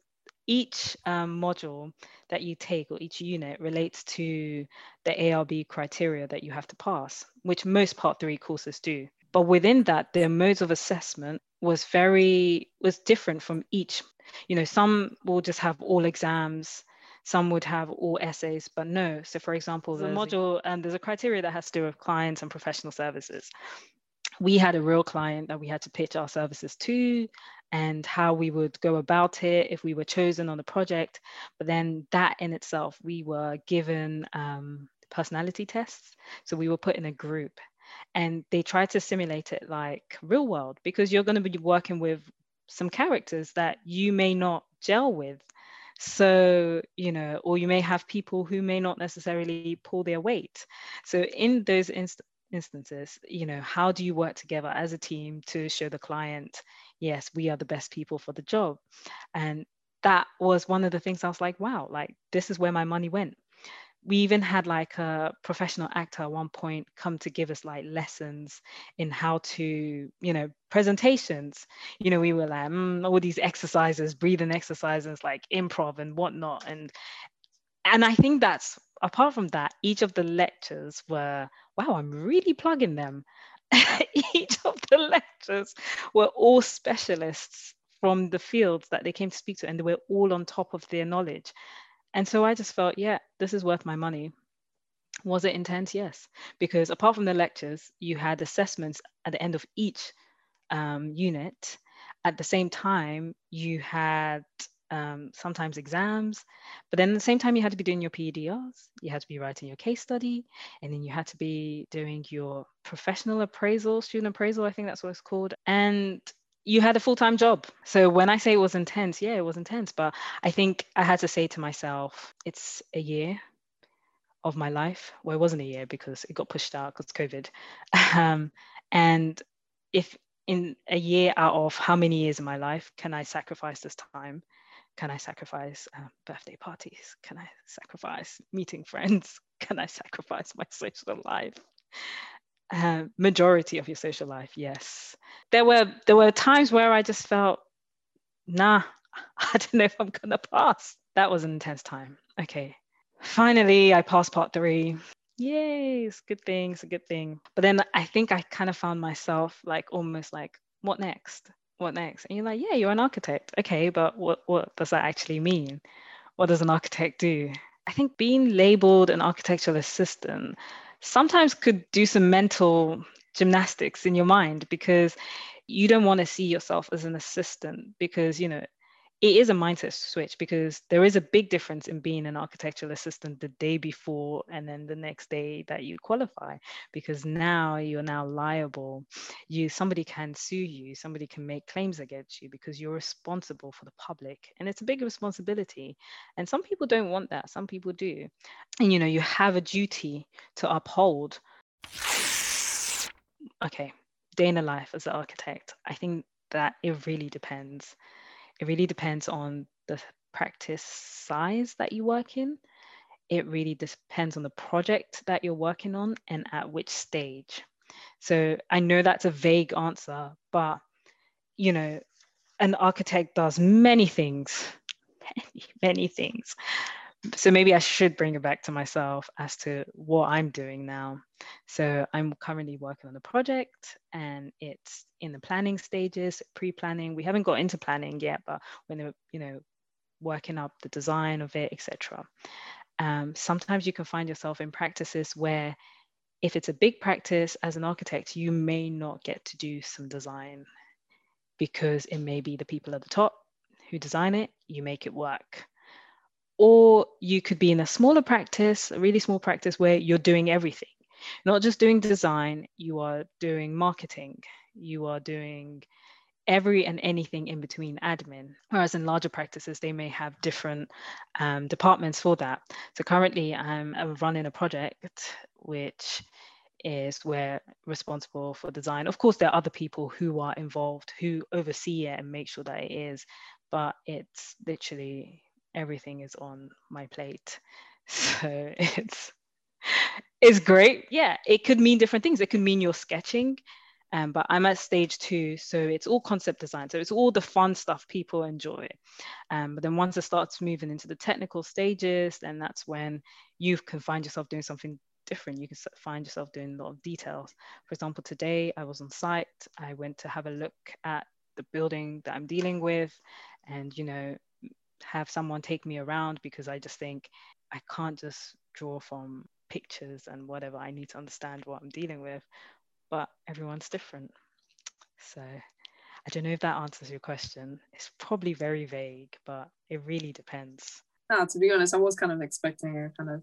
each um, module that you take or each unit relates to the ARB criteria that you have to pass, which most part three courses do. But within that, the modes of assessment was very was different from each. You know, some will just have all exams, some would have all essays, but no. So for example, the module and there's a criteria that has to do with clients and professional services we had a real client that we had to pitch our services to and how we would go about it if we were chosen on the project. But then that in itself, we were given um, personality tests. So we were put in a group and they tried to simulate it like real world because you're going to be working with some characters that you may not gel with. So, you know, or you may have people who may not necessarily pull their weight. So, in those inst- instances, you know, how do you work together as a team to show the client, yes, we are the best people for the job. And that was one of the things I was like, wow, like this is where my money went. We even had like a professional actor at one point come to give us like lessons in how to you know presentations. You know we were like mm, all these exercises breathing exercises like improv and whatnot. And and i think that's apart from that each of the lectures were wow i'm really plugging them. [laughs] Each of the lectures were all specialists from the fields that they came to speak to and they were all on top of their knowledge and so I just felt, yeah, this is worth my money. Was it intense? Yes. Because apart from the lectures, you had assessments at the end of each um, unit. At the same time, you had um, sometimes exams, but then at the same time, you had to be doing your PEDRs, you had to be writing your case study, and then you had to be doing your professional appraisal, student appraisal, I think that's what it's called. And you had a full-time job. So when i say it was intense yeah it was intense. But i think i had to say to myself it's a year of my life. Well it wasn't a year because it got pushed out because covid. [laughs] Um, and if in a year out of how many years in my life can i sacrifice this time? Can i sacrifice uh, birthday parties? Can i sacrifice meeting friends? [laughs] Can i sacrifice my social life uh, majority of your social life yes. There were there were times where i just felt nah [laughs] i don't know if i'm gonna pass. That was an intense time. Okay. Finally i passed part three. Yay it's good thing it's a good thing. But then i think i kind of found myself like almost like what next? What next? And you're like yeah you're an architect. Okay but what what does that actually mean? What does an architect do? I think being labeled an architectural assistant sometimes could do some mental gymnastics in your mind because you don't want to see yourself as an assistant because you know it is a mindset switch because there is a big difference in being an architectural assistant the day before and then the next day that you qualify because now you're now liable. You somebody can sue you somebody can make claims against you because you're responsible for the public and it's a big responsibility. And some people don't want that some people do. And you know you have a duty to uphold. Okay day in a life as an architect i think that it really depends it really depends on the practice size that you work in. It really depends on the project that you're working on and at which stage. So I know that's a vague answer, but you know, an architect does many things, [laughs] many, many things so maybe I should bring it back to myself as to what I'm doing now. So I'm currently working on a project and it's in the planning stages, pre-planning. We haven't got into planning yet, but when you know working up the design of it, etc. Um, sometimes you can find yourself in practices where if it's a big practice as an architect, you may not get to do some design because it may be the people at the top who design it, you make it work or you could be in a smaller practice, a really small practice where you're doing everything. Not just doing design, you are doing marketing, you are doing every and anything in between admin. Whereas in larger practices, they may have different um, departments for that. So currently, I'm, I'm running a project which is we're responsible for design. Of course, there are other people who are involved who oversee it and make sure that it is, but it's literally everything is on my plate. [laughs] So it's it's great. Yeah, it could mean different things. It could mean you're sketching, um, but I'm at stage two, so it's all concept design. So it's all the fun stuff people enjoy. Um, but then once it starts moving into the technical stages, then that's when you can find yourself doing something different. You can find yourself doing a lot of details. For example, today I was on site. I went to have a look at the building that I'm dealing with, and you know have someone take me around because I just think I can't just draw from pictures and whatever. I need to understand what I'm dealing with, but everyone's different. So I don't know if that answers your question. It's probably very vague, but it really depends. No, to be honest, I was kind of expecting a kind of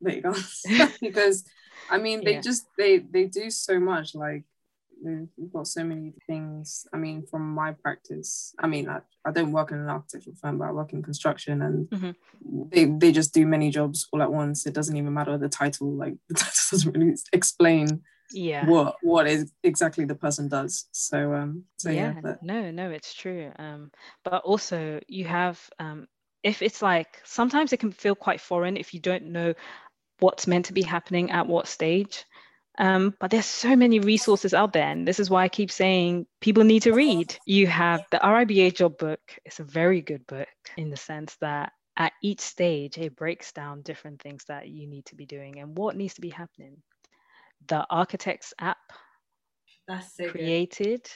vague [laughs] answer [laughs] because I mean they yeah. just they they do so much like we've got so many things. I mean, from my practice, I mean, I, I don't work in an architectural firm, but I work in construction and mm-hmm. they, they just do many jobs all at once. It doesn't even matter the title, like [laughs] the title doesn't really explain yeah what what is exactly the person does so um so yeah, yeah but... no no it's true um but also you have um if it's like sometimes it can feel quite foreign if you don't know what's meant to be happening at what stage. Um, but there's so many resources out there. And this is why I keep saying people need to read. You have the RIBA job book. It's a very good book in the sense that at each stage, it breaks down different things that you need to be doing and what needs to be happening. The Architects app That's so created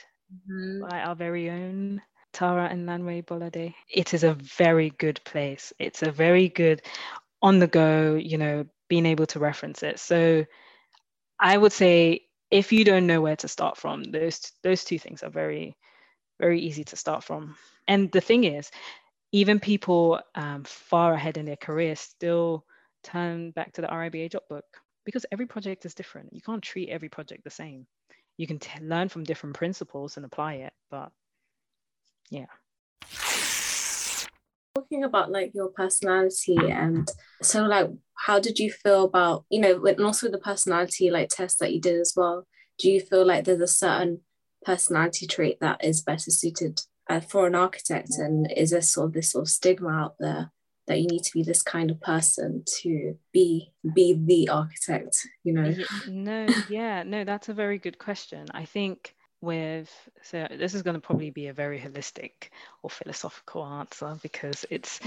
Mhm. by our very own Tara and Nanwe Bolade. It is a very good place. It's a very good on the go, you know, being able to reference it. So I would say if you don't know where to start from, those those two things are very, very easy to start from. And the thing is, even people um, far ahead in their career still turn back to the RIBA job book because every project is different. You can't treat every project the same. You can t- learn from different principles and apply it, but yeah. Talking about like your personality and so like how did you feel about you know and also the personality like test that you did as well do you feel like there's a certain personality trait that is better suited uh, for an architect and is there sort of this sort of stigma out there that you need to be this kind of person to be be the architect you know No, yeah, no, that's a very good question. I think with so this is going to probably be a very holistic or philosophical answer because it's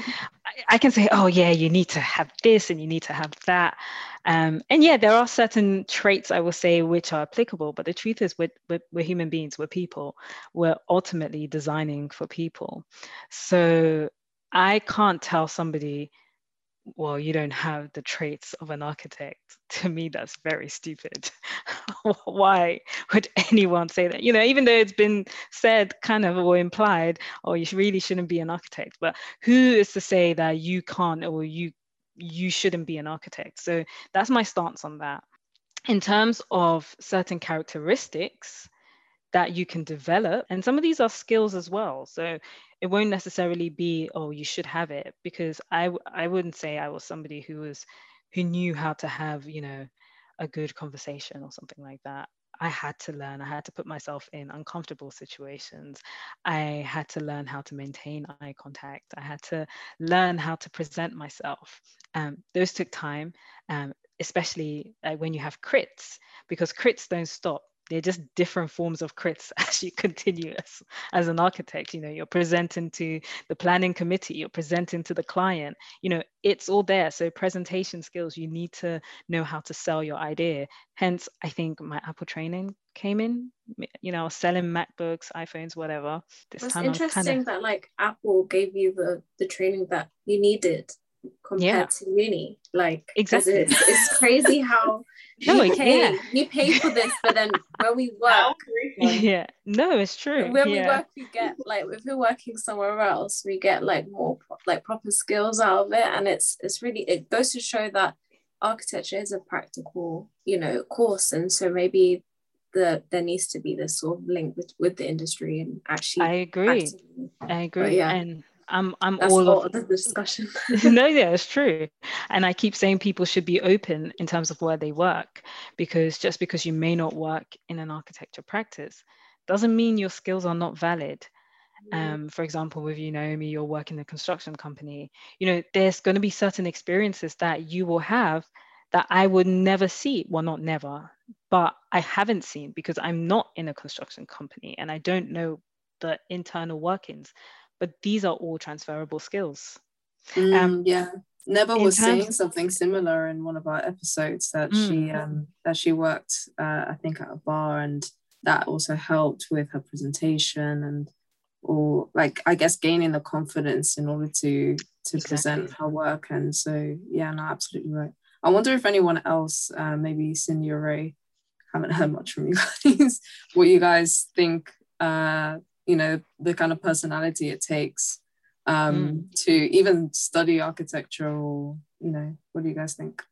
I, I can say oh yeah you need to have this and you need to have that um, and yeah there are certain traits I will say which are applicable but the truth is we're, we're, we're human beings we're people we're ultimately designing for people so I can't tell somebody well, you don't have the traits of an architect. [laughs] To me, that's very stupid. [laughs] [laughs] Why would anyone say that? You know, even though it's been said kind of or implied, oh, you really shouldn't be an architect. But who is to say that you can't or you you shouldn't be an architect? So that's my stance on that. In terms of certain characteristics that you can develop, and some of these are skills as well. So it won't necessarily be oh you should have it because I I wouldn't say I was somebody who was who knew how to have you know a good conversation or something like that. I had to learn. I had to put myself in uncomfortable situations. I had to learn how to maintain eye contact. I had to learn how to present myself. Um, those took time, um, especially uh, when you have crits, because crits don't stop they're just different forms of crits [laughs] as you continue as, as an architect. You know you're presenting to the planning committee you're presenting to the client. You know it's all there. So presentation skills you need to know how to sell your idea. Hence i think my apple training came in you know selling macbooks iphones whatever. This it's interesting kind of that like apple gave you the the training that you needed compared Yeah. to uni Like Exactly. it's, it's crazy how [laughs] No, you pay yeah. you pay for this but then when we [laughs] work [laughs] yeah no it's true when we work we get like if we're working somewhere else we get like more like proper skills out of it and it's it's really it goes to show that architecture is a practical you know course and so maybe the there needs to be this sort of link with, with the industry and actually i agree practicing. i agree yeah. and i'm i'm that's all all of the discussion [laughs] no, yeah, it's true. And I keep saying people should be open in terms of where they work because just because you may not work in an architecture practice doesn't mean your skills are not valid. Um, for example, with you, Naomi, you're working in a construction company. You know, there's going to be certain experiences that you will have that I would never see. Well, not never, but I haven't seen because I'm not in a construction company and I don't know the internal workings. But these are all transferable skills. Mm, yeah. Neba in was terms- saying something similar in one of our episodes that she um that she worked uh, I think at a bar and that also helped with her presentation and or like I guess gaining the confidence in order to to present her work. And so yeah no absolutely right. I wonder if anyone else uh, maybe Cindy or Ray haven't heard much from you [laughs] guys what you guys think uh you know the kind of personality it takes um to even study architecture or you know what do you guys think?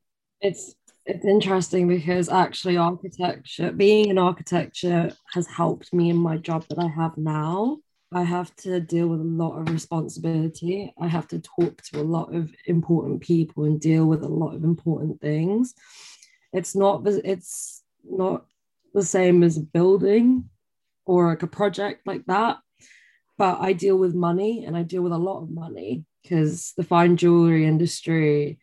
It's it's interesting because actually architecture being in architecture has helped me in my job that i have now. I have to deal with a lot of responsibility. I have to talk to a lot of important people and deal with a lot of important things. It's not the- it's not the same as building or like a project like that. But i deal with money and i deal with a lot of money because the fine jewelry industry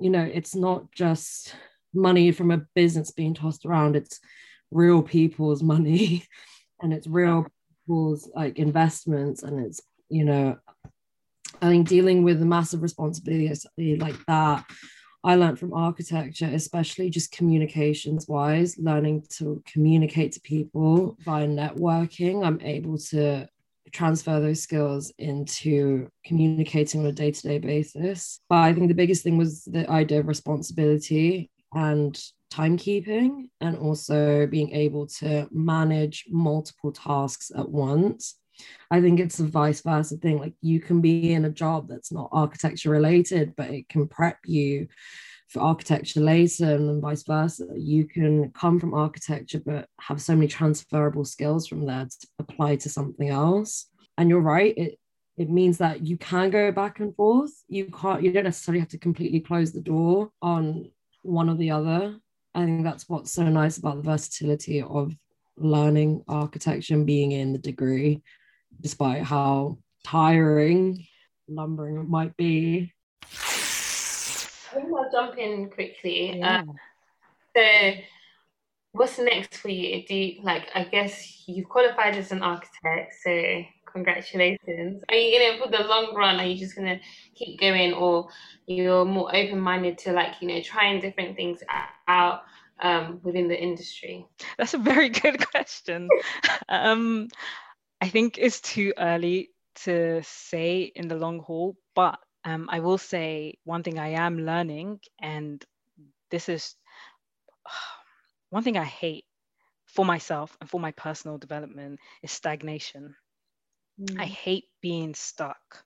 you know, it's not just money from a business being tossed around, it's real people's money [laughs] and it's real people's like investments. And it's, you know, I think dealing with a massive responsibility like that I learned from architecture, especially just communications wise, learning to communicate to people via networking. I'm able to transfer those skills into communicating on a day to day basis. But I think the biggest thing was the idea of responsibility and timekeeping, and also being able to manage multiple tasks at once. I think it's a vice versa thing. Like you can be in a job that's not architecture related, but it can prep you for architecture later and vice versa. You can come from architecture, but have so many transferable skills from there to apply to something else. And you're right, it it means that you can go back and forth. You can't, you don't necessarily have to completely close the door on one or the other. I think that's what's so nice about the versatility of learning architecture and being in the degree despite how tiring lumbering it might be. I think I'll jump in quickly. Yeah. Um, so, what's next for you? Do you, like? I guess you've qualified as an architect, so congratulations. Are you in it for the long run? Are you just gonna keep going, or you're more open minded to like you know trying different things out um, within the industry? That's a very [laughs] good question. um, I think it's too early to say in the long haul, but um, I will say one thing I am learning, and this is [sighs] one thing I hate for myself and for my personal development is stagnation. I hate being stuck.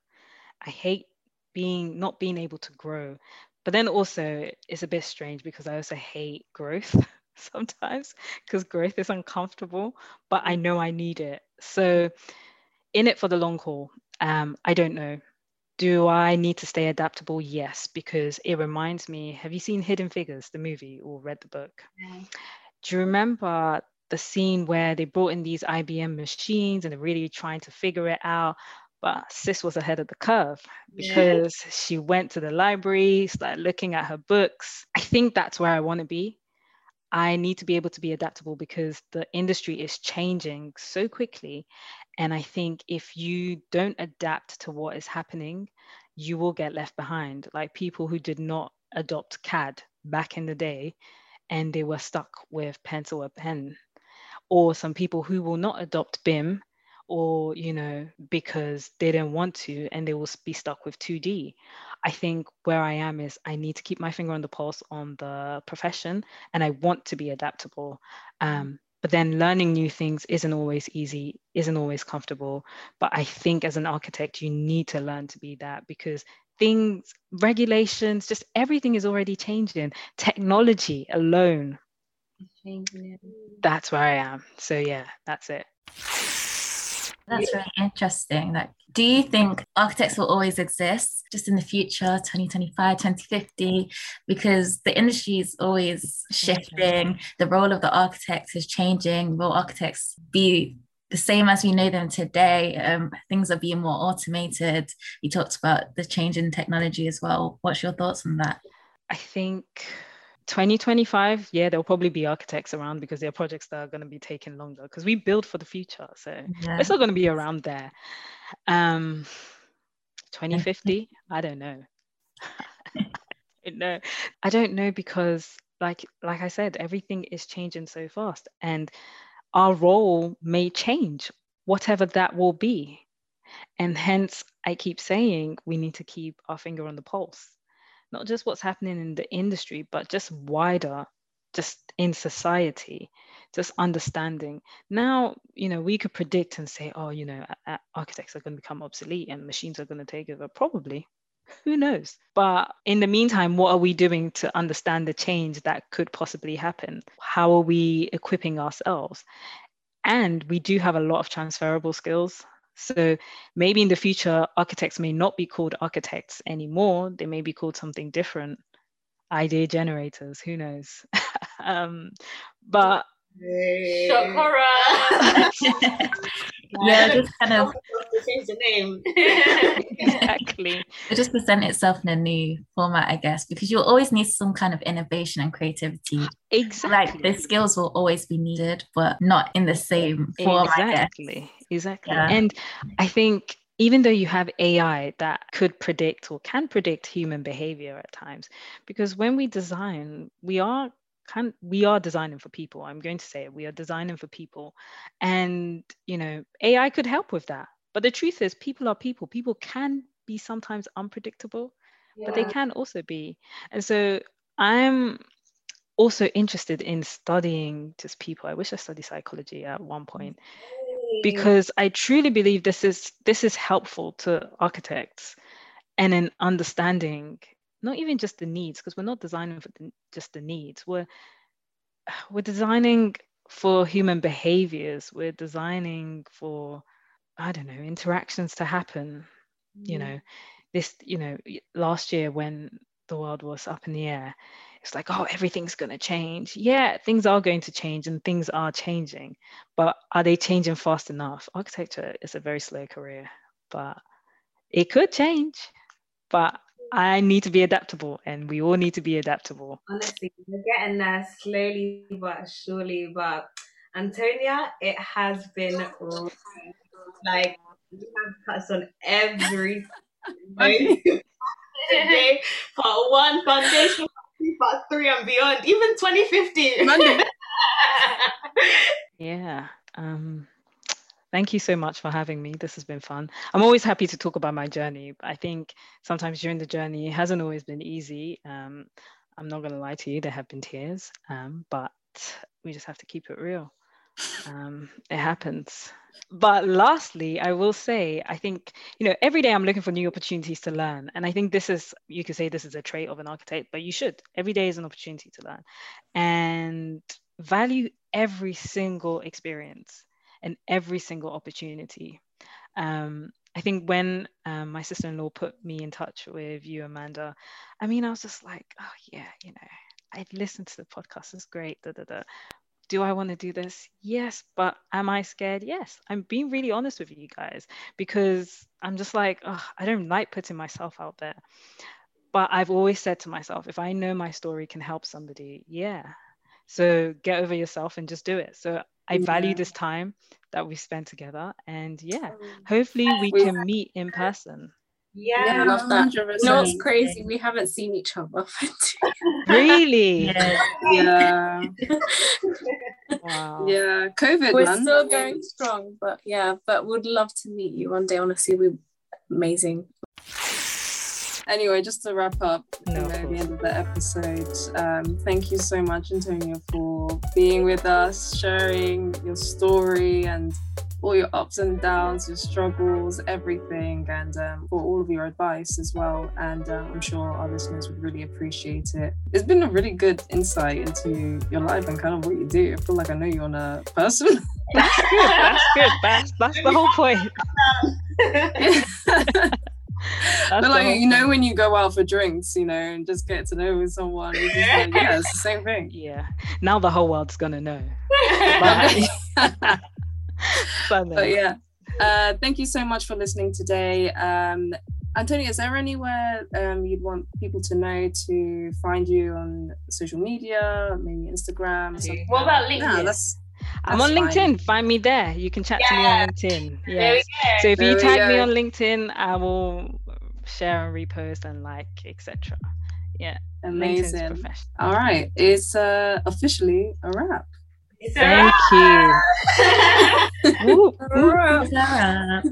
I hate being not being able to grow. But then also it's a bit strange because I also hate growth [laughs] [laughs] sometimes because growth is uncomfortable, but I know I need it. So in it for the long haul. Um, I don't know. Do I need to stay adaptable? Yes, because it reminds me. Have you seen Hidden Figures, the movie, or read the book? Do you remember the scene where they brought in these IBM machines and they're really trying to figure it out? But sis was ahead of the curve because yeah. she went to the library, started looking at her books. I think that's where I want to be. I need to be able to be adaptable because the industry is changing so quickly. And I think if you don't adapt to what is happening, you will get left behind. Like people who did not adopt CAD back in the day and they were stuck with pencil or pen, or some people who will not adopt BIM or you know because they don't want to and they will be stuck with 2d i think where i am is i need to keep my finger on the pulse on the profession and i want to be adaptable. Um, but then learning new things isn't always easy isn't always comfortable. But i think as an architect you need to learn to be that because things regulations just everything is already changing. Technology alone that's where i am. So yeah that's it that's really interesting. Like, do you think architects will always exist just in the future, 2025, 2050? Because the industry is always shifting, the role of the architect is changing. Will architects be the same as we know them today? Um, things are being more automated. You talked about the change in technology as well. What's your thoughts on that? I think 2025 yeah there'll probably be architects around because there are projects that are going to be taking longer because we build for the future so yeah. it's not going to be around there. Um 2050 i don't know. [laughs] No i don't know because like like i said everything is changing so fast and our role may change whatever that will be. And hence i keep saying we need to keep our finger on the pulse not just what's happening in the industry, but just wider, just in society, just understanding. Now, you know, we could predict and say, oh, you know, architects are going to become obsolete and machines are going to take over. Probably. Who knows? But in the meantime, what are we doing to understand the change that could possibly happen? How are we equipping ourselves? And we do have a lot of transferable skills so maybe in the future, architects may not be called architects anymore. They may be called something different, idea generators, who knows? [laughs] um, but shock horror. [laughs] [laughs] yeah, just [laughs] kind of change the name. [laughs] exactly. [laughs] it just present itself in a new format, I guess, because you'll always need some kind of innovation and creativity. Exactly. Like the skills will always be needed, but not in the same form, exactly. Exactly. Yeah. And I think even though you have AI that could predict or can predict human behavior at times, because when we design, we are kind we are designing for people. I'm going to say it. We are designing for people. And you know, AI could help with that. But the truth is people are people. People can be sometimes unpredictable, but they can also be. And so I'm also interested in studying just people. I wish I studied psychology at one point because I truly believe this is this is helpful to architects and in understanding not even just the needs because we're not designing for the, just the needs. We're we're designing for human behaviors. We're designing for I don't know interactions to happen. You mm. know this you know last year when the world was up in the air it's like oh everything's going to change. Yeah things are going to change and things are changing but are they changing fast enough? Architecture is a very slow career but it could change but i need to be adaptable and we all need to be adaptable Honestly, we're getting there slowly but surely. But Antonia, it has been like we have cuts on every [laughs] [laughs] today. Part one, foundation, part two, part three, and beyond. Even 2050. Monday. [laughs] yeah um thank you so much for having me. This has been fun. I'm always happy to talk about my journey. I think sometimes during the journey it hasn't always been easy. Um i'm not going to lie to you there have been tears um but we just have to keep it real. Um it happens. But lastly i will say i think you know every day i'm looking for new opportunities to learn. And i think this is you could say this is a trait of an architect but you should. Every day is an opportunity to learn. And value every single experience and every single opportunity um, I think when um, my sister in law put me in touch with you, Amanda, I mean, I was just like, oh, yeah, you know, I'd listened to the podcast, it's great. Da, da, da. Do I want to do this? Yes. But am I scared? Yes. I'm being really honest with you guys because I'm just like, oh, I don't like putting myself out there. But I've always said to myself, if I know my story can help somebody, yeah. So get over yourself and just do it. So I value Yeah. this time that we spent together. And yeah, hopefully we We- can meet in person. yeah. Yeah, I love that. 100%. You know what's crazy? We haven't seen each other [laughs] for two [laughs] Really? Yeah. Yeah, [laughs] Wow. yeah. COVID, We're man. still going strong, but yeah, but would love to meet you one day. Honestly, we're amazing. Anyway, just to wrap up, No, you know, the end of the episode. Um, thank you so much, Antonia, for being with us, sharing your story and all your ups and downs, your struggles, everything, and um, for all of your advice as well. And uh, I'm sure our listeners would really appreciate it. It's been a really good insight into your life and kind of what you do. I feel like I know you on a person. [laughs] That's good. That's good. That's that's the whole point. [laughs] [laughs] [laughs] That's but like you know when you go out for drinks you know and just get to know with someone it's just like yeah it's the same thing Yeah. Now the whole world's gonna know. [laughs] [laughs] but, But, but no. but yeah uh thank you so much for listening today um Antonia, is there anywhere um, you'd want people to know to find you on social media, maybe Instagram? or something What about? LinkedIn? No, that's I'm on fine. LinkedIn. Find me there. You can chat to me on LinkedIn. There Yeah. we So if There you we tag me on LinkedIn, I will share and repost and like, etc. Yeah. Amazing. All right, it's uh, officially a wrap. It's Thank you. [laughs] alright. Woo, woo. Sarah.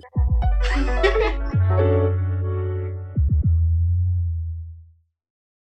[laughs]